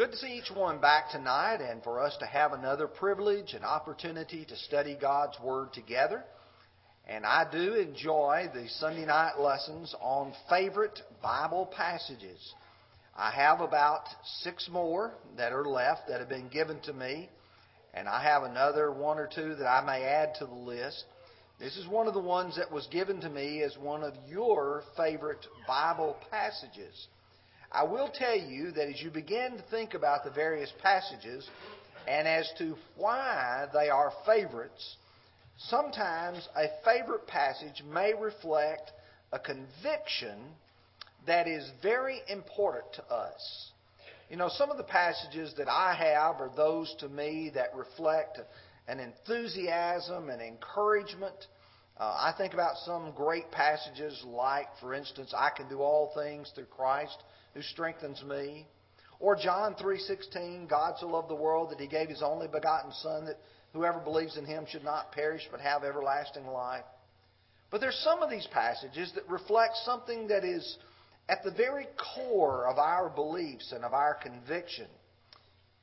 good to see each one back tonight and for us to have another privilege and opportunity to study God's Word together. And I do enjoy the Sunday night lessons on favorite Bible passages. I have about six more that are left that have been given to me, and I have another one or two that I may add to the list. This is one of the ones that was given to me as one of your favorite Bible passages. I will tell you that as you begin to think about the various passages and as to why they are favorites, sometimes a favorite passage may reflect a conviction that is very important to us. You know, some of the passages that I have are those to me that reflect an enthusiasm and encouragement. Uh, I think about some great passages like, for instance, I can do all things through Christ who strengthens me. Or John 3:16, God so loved the world that he gave his only begotten son that whoever believes in him should not perish but have everlasting life. But there's some of these passages that reflect something that is at the very core of our beliefs and of our conviction.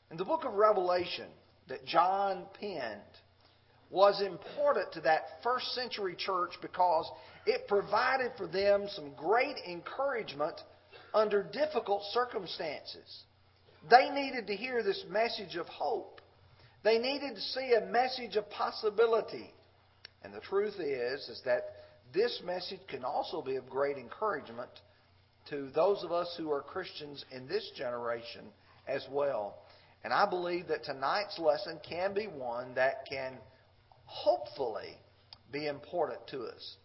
In the book of Revelation that John penned was important to that first century church because it provided for them some great encouragement under difficult circumstances. They needed to hear this message of hope. They needed to see a message of possibility. And the truth is, is that this message can also be of great encouragement to those of us who are Christians in this generation as well. And I believe that tonight's lesson can be one that can hopefully be important to us.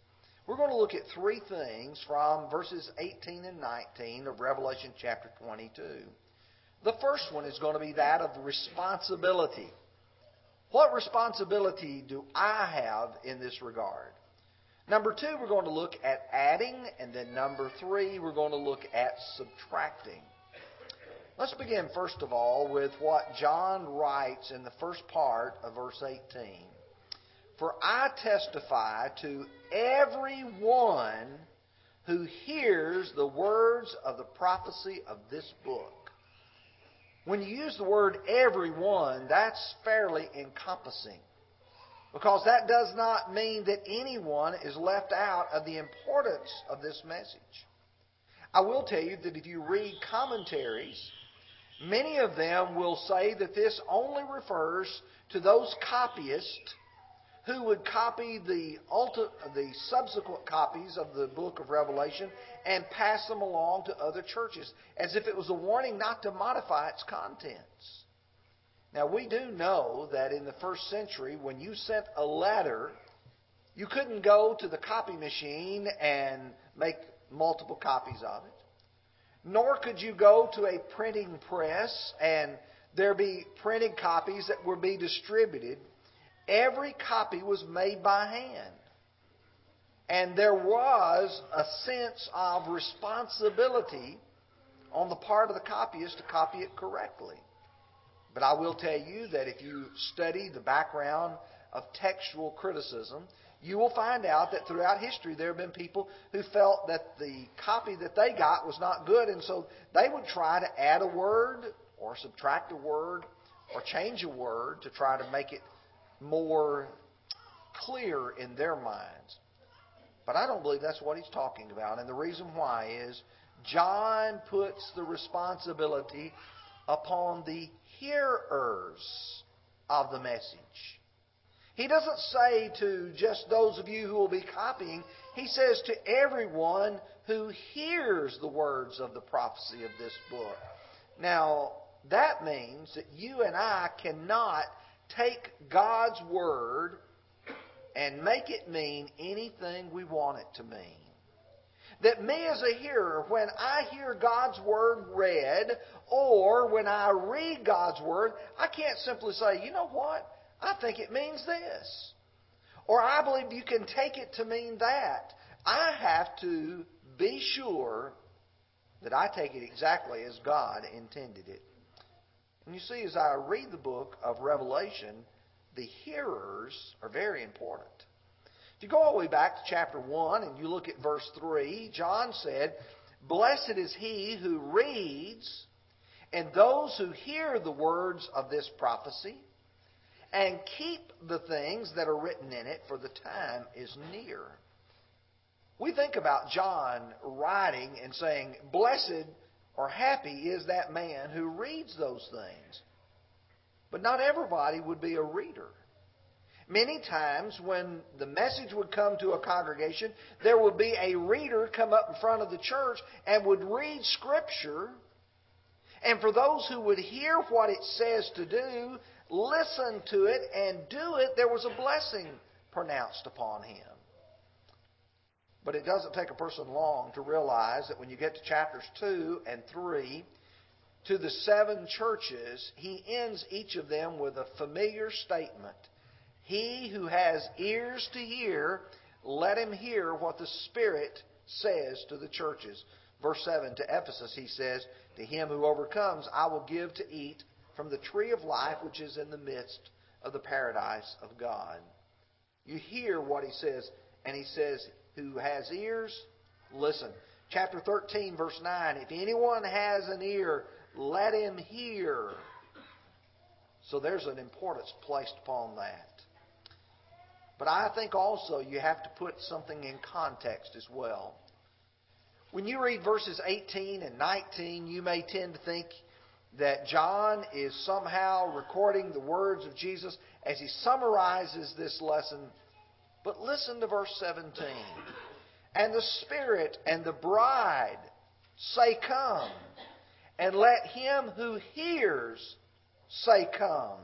We're going to look at three things from verses 18 and 19 of Revelation chapter 22. The first one is going to be that of responsibility. What responsibility do I have in this regard? Number two, we're going to look at adding, and then number three, we're going to look at subtracting. Let's begin, first of all, with what John writes in the first part of verse 18. For I testify to everyone who hears the words of the prophecy of this book. When you use the word everyone, that's fairly encompassing. Because that does not mean that anyone is left out of the importance of this message. I will tell you that if you read commentaries, many of them will say that this only refers to those copyists who would copy the, ulti- the subsequent copies of the book of Revelation and pass them along to other churches, as if it was a warning not to modify its contents. Now, we do know that in the first century, when you sent a letter, you couldn't go to the copy machine and make multiple copies of it. Nor could you go to a printing press and there be printed copies that would be distributed Every copy was made by hand. And there was a sense of responsibility on the part of the copyist to copy it correctly. But I will tell you that if you study the background of textual criticism, you will find out that throughout history there have been people who felt that the copy that they got was not good, and so they would try to add a word or subtract a word or change a word to try to make it more clear in their minds. But I don't believe that's what he's talking about. And the reason why is John puts the responsibility upon the hearers of the message. He doesn't say to just those of you who will be copying, he says to everyone who hears the words of the prophecy of this book. Now, that means that you and I cannot take God's Word and make it mean anything we want it to mean. That me as a hearer, when I hear God's Word read, or when I read God's Word, I can't simply say, you know what? I think it means this. Or I believe you can take it to mean that. I have to be sure that I take it exactly as God intended it. And you see, as I read the book of Revelation, the hearers are very important. If you go all the way back to chapter 1 and you look at verse 3, John said, Blessed is he who reads and those who hear the words of this prophecy and keep the things that are written in it, for the time is near. We think about John writing and saying, Blessed or happy is that man who reads those things. But not everybody would be a reader. Many times when the message would come to a congregation, there would be a reader come up in front of the church and would read Scripture. And for those who would hear what it says to do, listen to it, and do it, there was a blessing pronounced upon him. But it doesn't take a person long to realize that when you get to chapters 2 and 3, to the seven churches, he ends each of them with a familiar statement. He who has ears to hear, let him hear what the Spirit says to the churches. Verse 7 to Ephesus, he says, To him who overcomes, I will give to eat from the tree of life which is in the midst of the paradise of God. You hear what he says, and he says, Who has ears, listen. Chapter 13, verse 9 If anyone has an ear, let him hear. So there's an importance placed upon that. But I think also you have to put something in context as well. When you read verses 18 and 19, you may tend to think that John is somehow recording the words of Jesus as he summarizes this lesson. But listen to verse 17. And the Spirit and the bride say, Come. And let him who hears say, Come.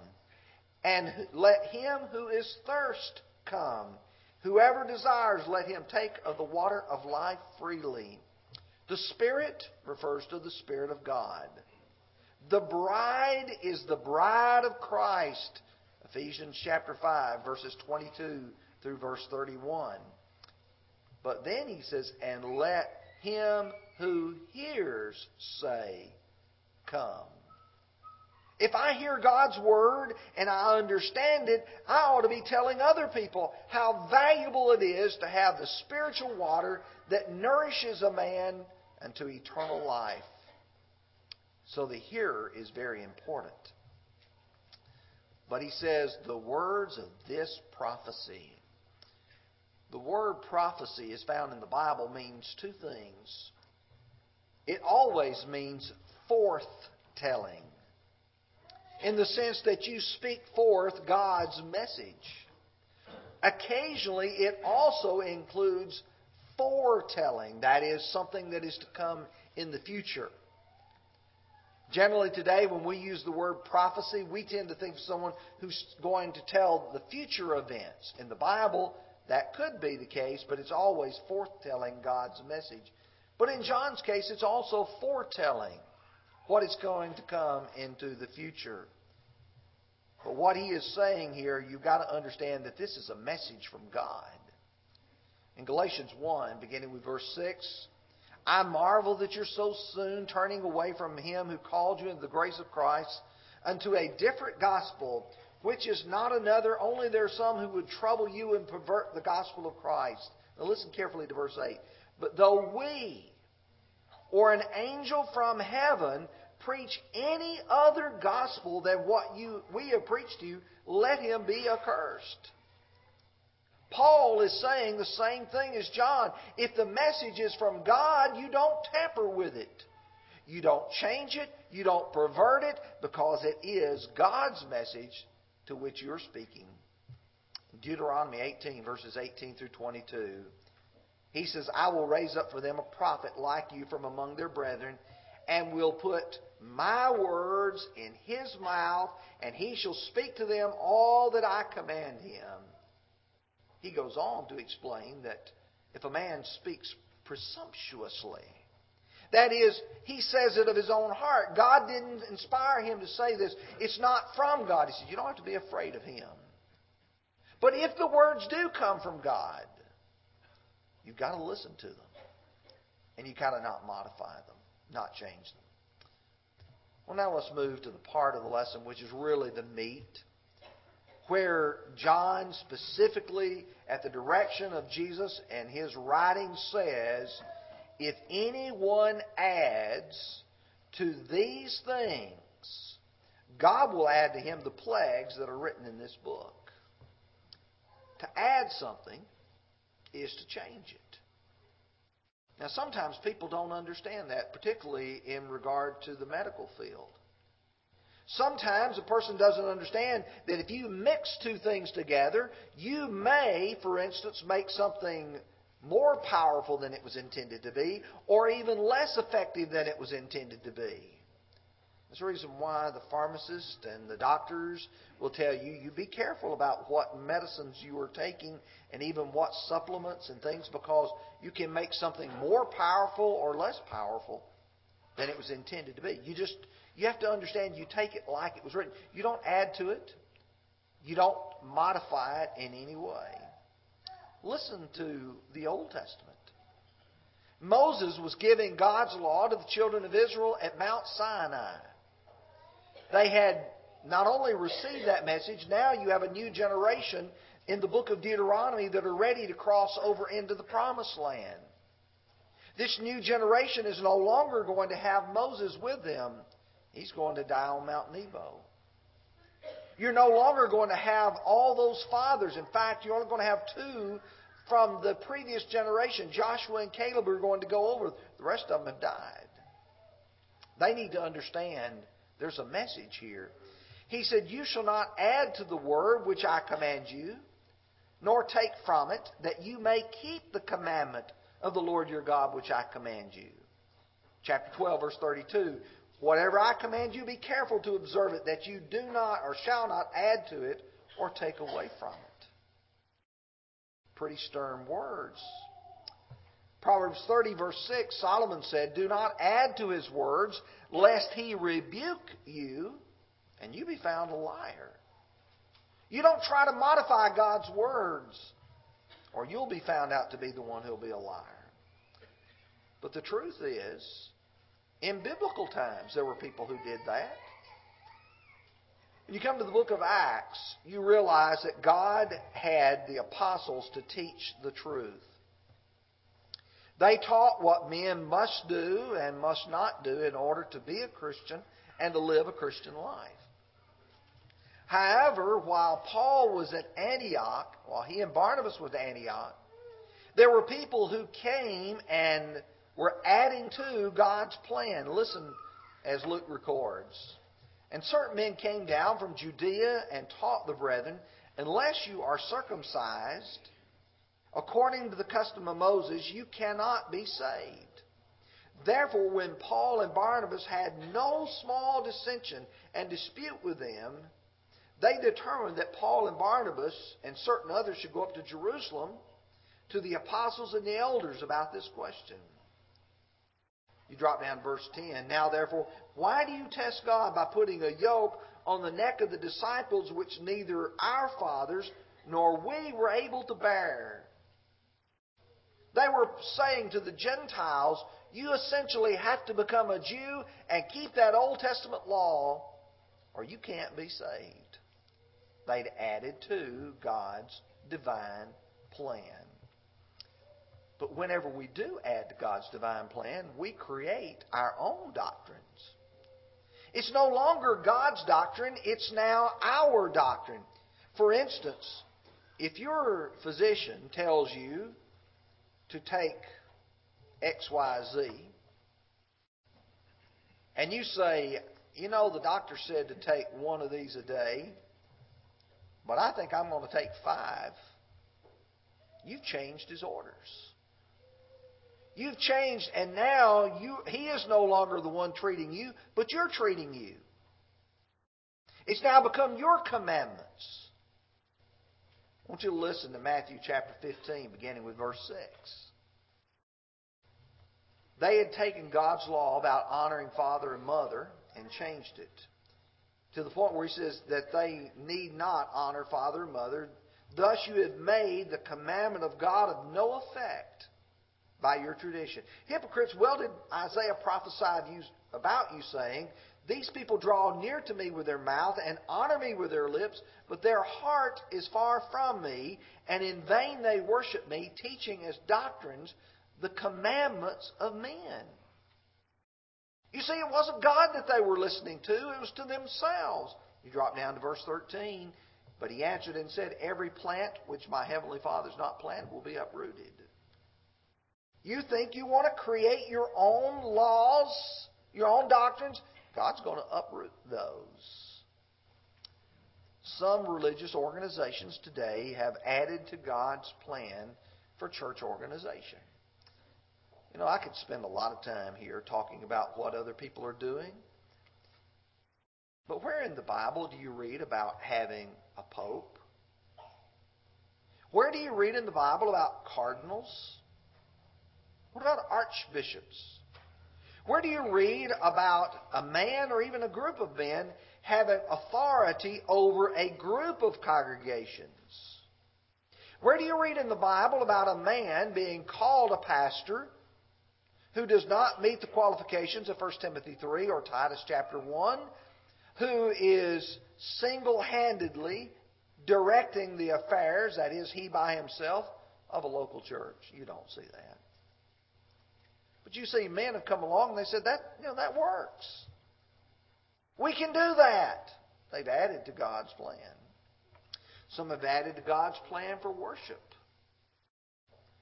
And let him who is thirst come. Whoever desires, let him take of the water of life freely. The Spirit refers to the Spirit of God. The bride is the bride of Christ. Ephesians chapter 5, verses 22 through verse 31. But then he says, And let him who hears say, Come. If I hear God's Word and I understand it, I ought to be telling other people how valuable it is to have the spiritual water that nourishes a man unto eternal life. So the hearer is very important. But he says, the words of this prophecy. The word prophecy is found in the Bible means two things. It always means forth telling, in the sense that you speak forth God's message. Occasionally, it also includes foretelling, that is, something that is to come in the future. Generally, today, when we use the word prophecy, we tend to think of someone who's going to tell the future events. In the Bible, that could be the case, but it's always foretelling God's message. But in John's case, it's also foretelling what is going to come into the future. But what he is saying here, you've got to understand that this is a message from God. In Galatians 1, beginning with verse 6, I marvel that you're so soon turning away from him who called you into the grace of Christ unto a different gospel, which is not another, only there are some who would trouble you and pervert the gospel of Christ. Now listen carefully to verse 8. But though we or an angel from heaven preach any other gospel than what you, we have preached to you, let him be accursed. Paul is saying the same thing as John. If the message is from God, you don't tamper with it. You don't change it. You don't pervert it because it is God's message to which you're speaking. Deuteronomy 18, verses 18 through 22. He says, I will raise up for them a prophet like you from among their brethren, and will put my words in his mouth, and he shall speak to them all that I command him. He goes on to explain that if a man speaks presumptuously, that is, he says it of his own heart. God didn't inspire him to say this. It's not from God. He says, You don't have to be afraid of him. But if the words do come from God, you've got to listen to them. And you got to not modify them, not change them. Well, now let's move to the part of the lesson which is really the meat where John specifically, at the direction of Jesus and his writing, says, If anyone adds to these things, God will add to him the plagues that are written in this book. To add something is to change it. Now, sometimes people don't understand that, particularly in regard to the medical field. Sometimes a person doesn't understand that if you mix two things together, you may, for instance, make something more powerful than it was intended to be, or even less effective than it was intended to be. That's the reason why the pharmacist and the doctors will tell you you be careful about what medicines you are taking and even what supplements and things because you can make something more powerful or less powerful than it was intended to be. You just you have to understand you take it like it was written. You don't add to it. You don't modify it in any way. Listen to the Old Testament. Moses was giving God's law to the children of Israel at Mount Sinai. They had not only received that message, now you have a new generation in the book of Deuteronomy that are ready to cross over into the promised land. This new generation is no longer going to have Moses with them. He's going to die on Mount Nebo. You're no longer going to have all those fathers. In fact, you're only going to have two from the previous generation. Joshua and Caleb are going to go over. The rest of them have died. They need to understand there's a message here. He said, You shall not add to the word which I command you, nor take from it, that you may keep the commandment of the Lord your God which I command you. Chapter 12, verse 32. Whatever I command you, be careful to observe it, that you do not or shall not add to it or take away from it. Pretty stern words. Proverbs 30, verse 6, Solomon said, Do not add to his words, lest he rebuke you and you be found a liar. You don't try to modify God's words, or you'll be found out to be the one who'll be a liar. But the truth is, in biblical times, there were people who did that. When you come to the book of Acts, you realize that God had the apostles to teach the truth. They taught what men must do and must not do in order to be a Christian and to live a Christian life. However, while Paul was at Antioch, while he and Barnabas was at Antioch, there were people who came and were adding to God's plan. Listen as Luke records. And certain men came down from Judea and taught the brethren, unless you are circumcised according to the custom of Moses, you cannot be saved. Therefore, when Paul and Barnabas had no small dissension and dispute with them, they determined that Paul and Barnabas and certain others should go up to Jerusalem to the apostles and the elders about this question. You drop down verse 10. Now, therefore, why do you test God by putting a yoke on the neck of the disciples which neither our fathers nor we were able to bear? They were saying to the Gentiles, you essentially have to become a Jew and keep that Old Testament law, or you can't be saved. They'd added to God's divine plan. But whenever we do add to God's divine plan, we create our own doctrines. It's no longer God's doctrine, it's now our doctrine. For instance, if your physician tells you to take XYZ, and you say, you know, the doctor said to take one of these a day, but I think I'm going to take five, you've changed his orders. You've changed, and now you, he is no longer the one treating you, but you're treating you. It's now become your commandments. I want you to listen to Matthew chapter 15, beginning with verse 6. They had taken God's law about honoring father and mother and changed it to the point where he says that they need not honor father and mother. Thus you have made the commandment of God of no effect by your tradition. Hypocrites, well did Isaiah prophesy you, about you, saying, these people draw near to me with their mouth and honor me with their lips, but their heart is far from me, and in vain they worship me, teaching as doctrines the commandments of men. You see, it wasn't God that they were listening to, it was to themselves. You drop down to verse 13. But he answered and said, Every plant which my heavenly Father has not planted will be uprooted. You think you want to create your own laws, your own doctrines? God's going to uproot those. Some religious organizations today have added to God's plan for church organization. You know, I could spend a lot of time here talking about what other people are doing. But where in the Bible do you read about having a pope? Where do you read in the Bible about cardinals? What about archbishops? Where do you read about a man or even a group of men having authority over a group of congregations? Where do you read in the Bible about a man being called a pastor who does not meet the qualifications of 1 Timothy 3 or Titus chapter 1, who is single handedly directing the affairs, that is, he by himself, of a local church. You don't see that. But you see, men have come along and they said, that, you know, that works. We can do that. They've added to God's plan. Some have added to God's plan for worship.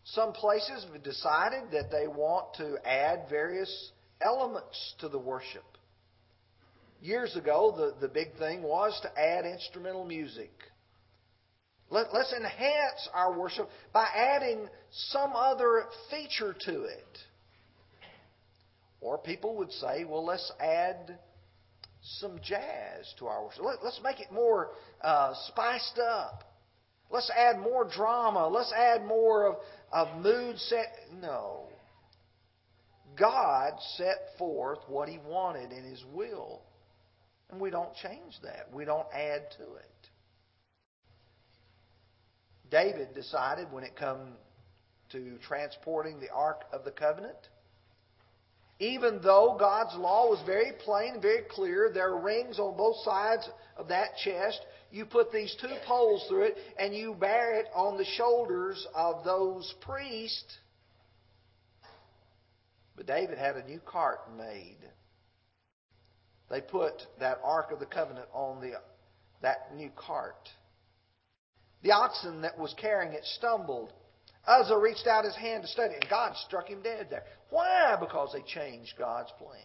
Some places have decided that they want to add various elements to the worship. Years ago, the, the big thing was to add instrumental music. Let, let's enhance our worship by adding some other feature to it. Or people would say, well, let's add some jazz to our worship. Let, us make it more uh, spiced up. Let's add more drama. Let's add more of, of mood set. No. God set forth what He wanted in His will. And we don't change that. We don't add to it. David decided when it come to transporting the Ark of the Covenant, even though God's law was very plain very clear, there are rings on both sides of that chest. You put these two poles through it and you bear it on the shoulders of those priests. But David had a new cart made. They put that Ark of the Covenant on the, that new cart. The oxen that was carrying it stumbled. Uzzah reached out his hand to study, and God struck him dead there. Why? Because they changed God's plan.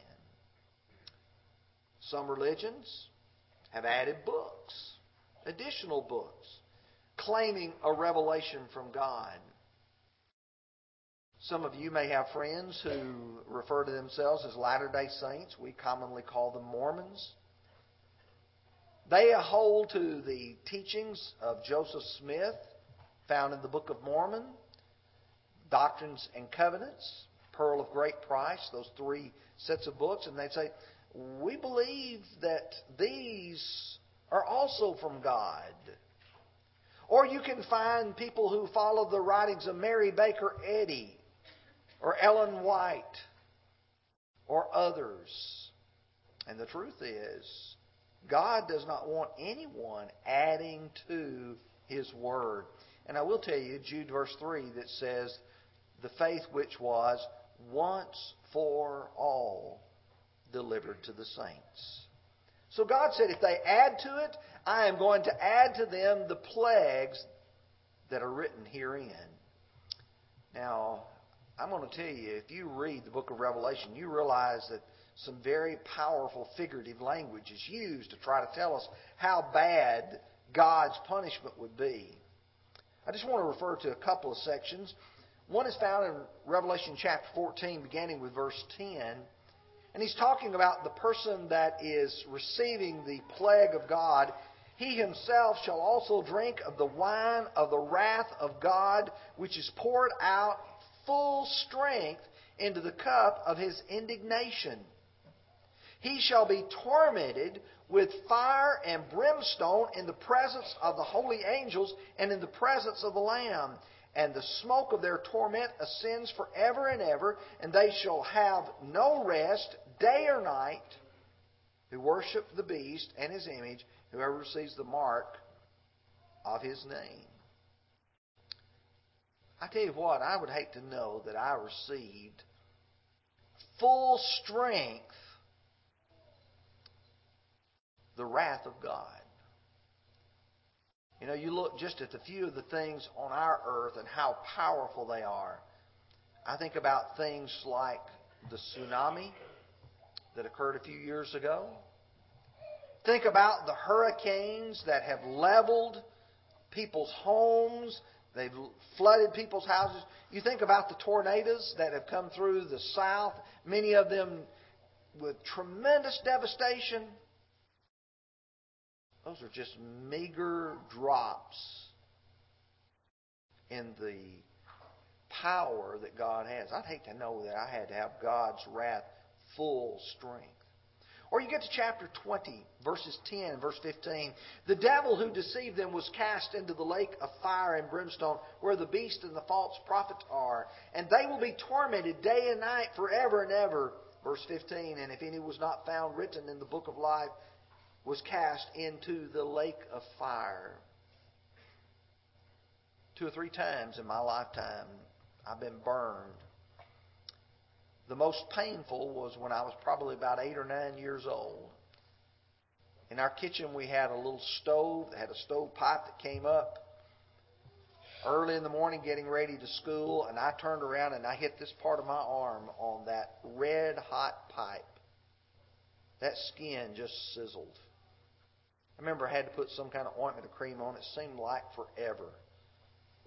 Some religions have added books, additional books, claiming a revelation from God. Some of you may have friends who refer to themselves as Latter day Saints. We commonly call them Mormons. They hold to the teachings of Joseph Smith, found in the Book of Mormon, Doctrines and Covenants, Pearl of Great Price, those three sets of books, and they say, We believe that these are also from God. Or you can find people who follow the writings of Mary Baker Eddy or Ellen White or others. And the truth is, God does not want anyone adding to His Word. And I will tell you, Jude verse 3 that says, the faith which was once for all delivered to the saints. So God said, if they add to it, I am going to add to them the plagues that are written herein. Now, I'm going to tell you, if you read the book of Revelation, you realize that some very powerful figurative language is used to try to tell us how bad God's punishment would be. I just want to refer to a couple of sections. One is found in Revelation chapter 14, beginning with verse 10. And he's talking about the person that is receiving the plague of God. He himself shall also drink of the wine of the wrath of God, which is poured out full strength into the cup of his indignation. He shall be tormented with fire and brimstone in the presence of the holy angels and in the presence of the Lamb and the smoke of their torment ascends forever and ever, and they shall have no rest day or night who worship the beast and his image, whoever receives the mark of his name. I tell you what, I would hate to know that I received full strength the wrath of God. You know, you look just at a few of the things on our earth and how powerful they are. I think about things like the tsunami that occurred a few years ago. Think about the hurricanes that have leveled people's homes, they've flooded people's houses. You think about the tornadoes that have come through the south, many of them with tremendous devastation. Those are just meager drops in the power that God has. I'd hate to know that I had to have God's wrath full strength. Or you get to chapter 20, verses 10, verse 15. The devil who deceived them was cast into the lake of fire and brimstone, where the beast and the false prophet are. And they will be tormented day and night forever and ever. Verse 15. And if any was not found written in the book of life, was cast into the lake of fire. Two or three times in my lifetime, I've been burned. The most painful was when I was probably about eight or nine years old. In our kitchen, we had a little stove that had a stove pipe that came up early in the morning getting ready to school, and I turned around and I hit this part of my arm on that red hot pipe. That skin just sizzled. Remember I had to put some kind of ointment or cream on it. Seemed like forever.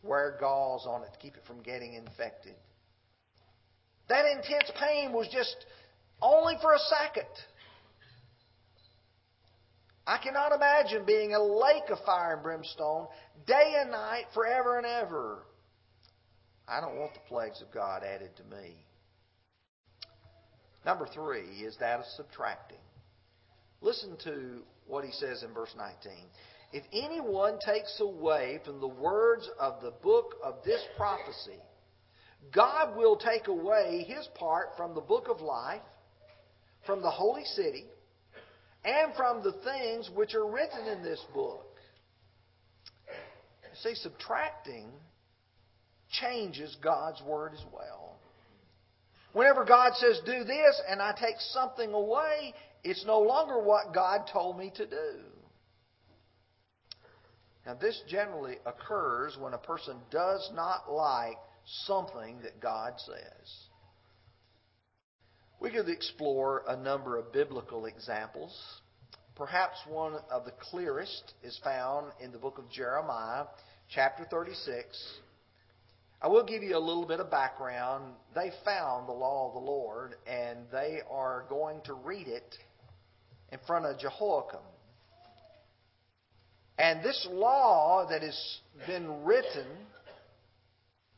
Wear gauze on it to keep it from getting infected. That intense pain was just only for a second. I cannot imagine being a lake of fire and brimstone day and night forever and ever. I don't want the plagues of God added to me. Number three is that of subtracting. Listen to what he says in verse 19. If anyone takes away from the words of the book of this prophecy, God will take away his part from the book of life, from the holy city, and from the things which are written in this book. See, subtracting changes God's word as well. Whenever God says, do this, and I take something away, it's no longer what God told me to do. Now, this generally occurs when a person does not like something that God says. We could explore a number of biblical examples. Perhaps one of the clearest is found in the book of Jeremiah, chapter 36. I will give you a little bit of background. They found the law of the Lord, and they are going to read it in front of Jehoiakim. And this law that has been written,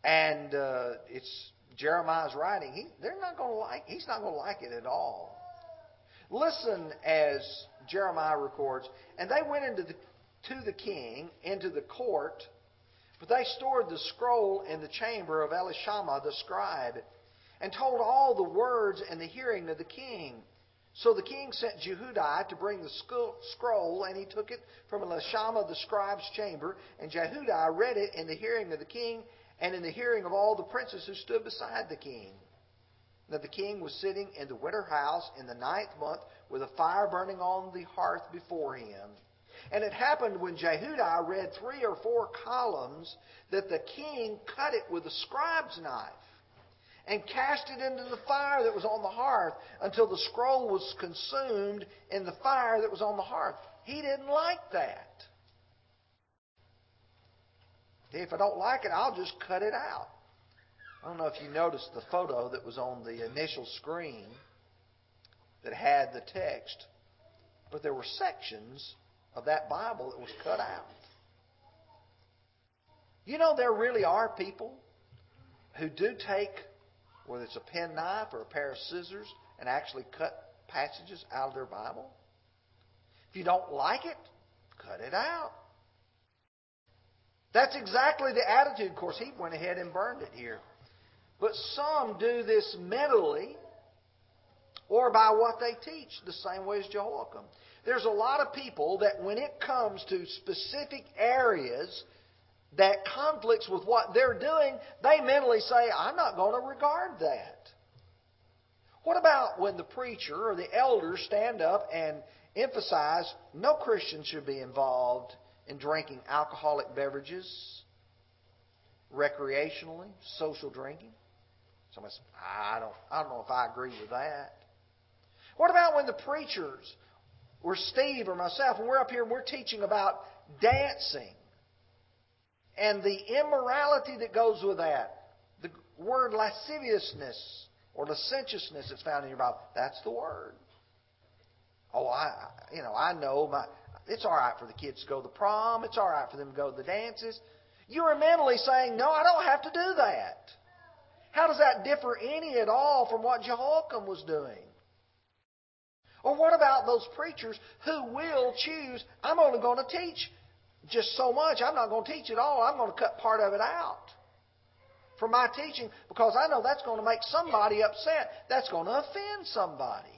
and uh, it's Jeremiah's writing, he, they're not going to like. He's not going to like it at all. Listen as Jeremiah records, and they went into the, to the king into the court, but they stored the scroll in the chamber of Elishama the scribe, and told all the words in the hearing of the king. So the king sent Jehudi to bring the scroll, and he took it from Elishama the scribe's chamber, and Jehudi read it in the hearing of the king and in the hearing of all the princes who stood beside the king. Now the king was sitting in the winter house in the ninth month with a fire burning on the hearth before him. And it happened when Jehudi read three or four columns that the king cut it with a scribe's knife and cast it into the fire that was on the hearth until the scroll was consumed in the fire that was on the hearth. He didn't like that. If I don't like it, I'll just cut it out. I don't know if you noticed the photo that was on the initial screen that had the text, but there were sections of that Bible that was cut out. You know, there really are people who do take whether it's a pen knife or a pair of scissors, and actually cut passages out of their Bible. If you don't like it, cut it out. That's exactly the attitude. Of course, he went ahead and burned it here. But some do this mentally or by what they teach, the same way as Jehoiakim. There's a lot of people that when it comes to specific areas that conflicts with what they're doing, they mentally say, I'm not going to regard that. What about when the preacher or the elders stand up and emphasize no Christian should be involved in drinking alcoholic beverages recreationally, social drinking. Somebody says, I don't, I don't know if I agree with that. What about when the preachers, or Steve or myself, when we're up here and we're teaching about dancing and the immorality that goes with that? The word lasciviousness or licentiousness that's found in your Bible, that's the word. Oh, I, you know, I know my, it's all right for the kids to go to the prom. It's all right for them to go to the dances. You are mentally saying, no, I don't have to do that. How does that differ any at all from what Jehoiakim was doing? Or what about those preachers who will choose, I'm only going to teach just so much. I'm not going to teach it all. I'm going to cut part of it out from my teaching because I know that's going to make somebody upset. That's going to offend somebody.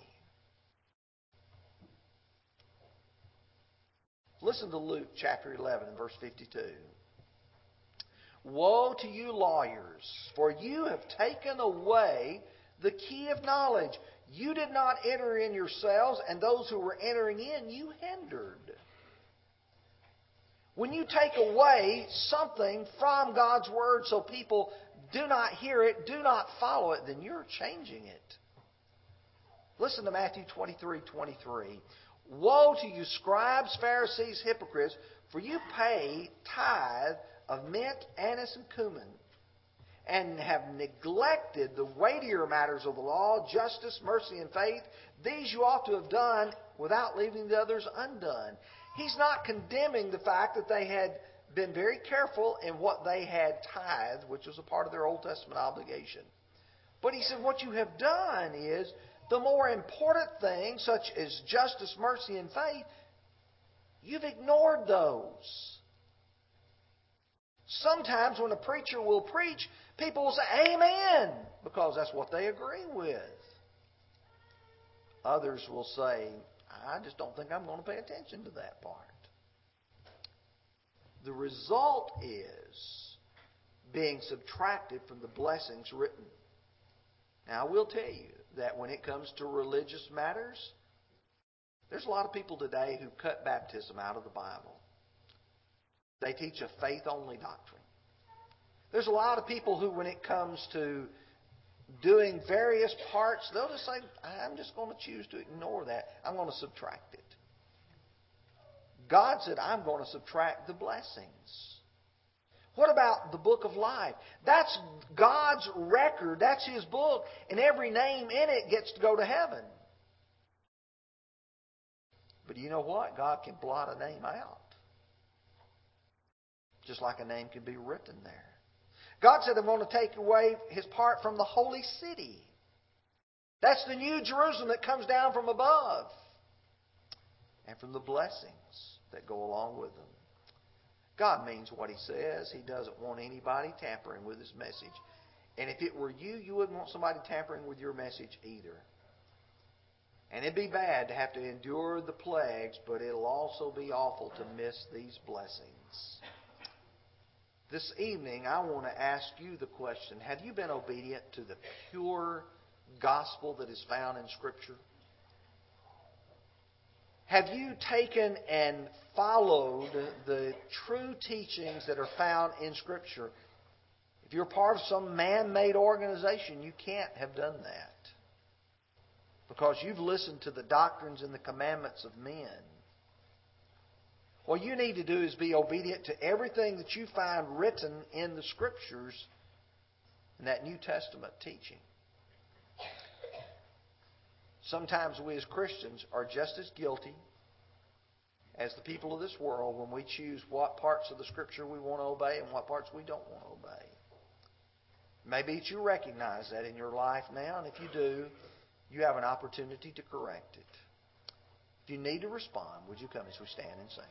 Listen to Luke chapter 11 and verse 52. Woe to you lawyers, for you have taken away the key of knowledge. You did not enter in yourselves, and those who were entering in you hindered. When you take away something from God's Word so people do not hear it, do not follow it, then you're changing it. Listen to Matthew 23 23. Woe to you, scribes, Pharisees, hypocrites, for you pay tithe of mint, anise, and cumin, and have neglected the weightier matters of the law, justice, mercy, and faith. These you ought to have done without leaving the others undone. He's not condemning the fact that they had been very careful in what they had tithed, which was a part of their Old Testament obligation. But he said, what you have done is the more important things, such as justice, mercy, and faith, you've ignored those. Sometimes when a preacher will preach, people will say, Amen, because that's what they agree with. Others will say, I just don't think I'm going to pay attention to that part. The result is being subtracted from the blessings written. Now, I will tell you that when it comes to religious matters, there's a lot of people today who cut baptism out of the Bible. They teach a faith only doctrine. There's a lot of people who, when it comes to doing various parts, they'll just say, I'm just going to choose to ignore that. I'm going to subtract it. God said, I'm going to subtract the blessings. What about the book of life? That's God's record. That's His book. And every name in it gets to go to heaven. But you know what? God can blot a name out just like a name can be written there. God said, I'm going to take away his part from the holy city. That's the new Jerusalem that comes down from above. And from the blessings that go along with them. God means what he says. He doesn't want anybody tampering with his message. And if it were you, you wouldn't want somebody tampering with your message either. And it'd be bad to have to endure the plagues, but it'll also be awful to miss these blessings. This evening, I want to ask you the question Have you been obedient to the pure gospel that is found in Scripture? Have you taken and followed the true teachings that are found in Scripture? If you're part of some man made organization, you can't have done that. Because you've listened to the doctrines and the commandments of men. What you need to do is be obedient to everything that you find written in the Scriptures in that New Testament teaching. Sometimes we as Christians are just as guilty as the people of this world when we choose what parts of the Scripture we want to obey and what parts we don't want to obey. Maybe you recognize that in your life now, and if you do, you have an opportunity to correct it. If you need to respond, would you come as we stand and sing?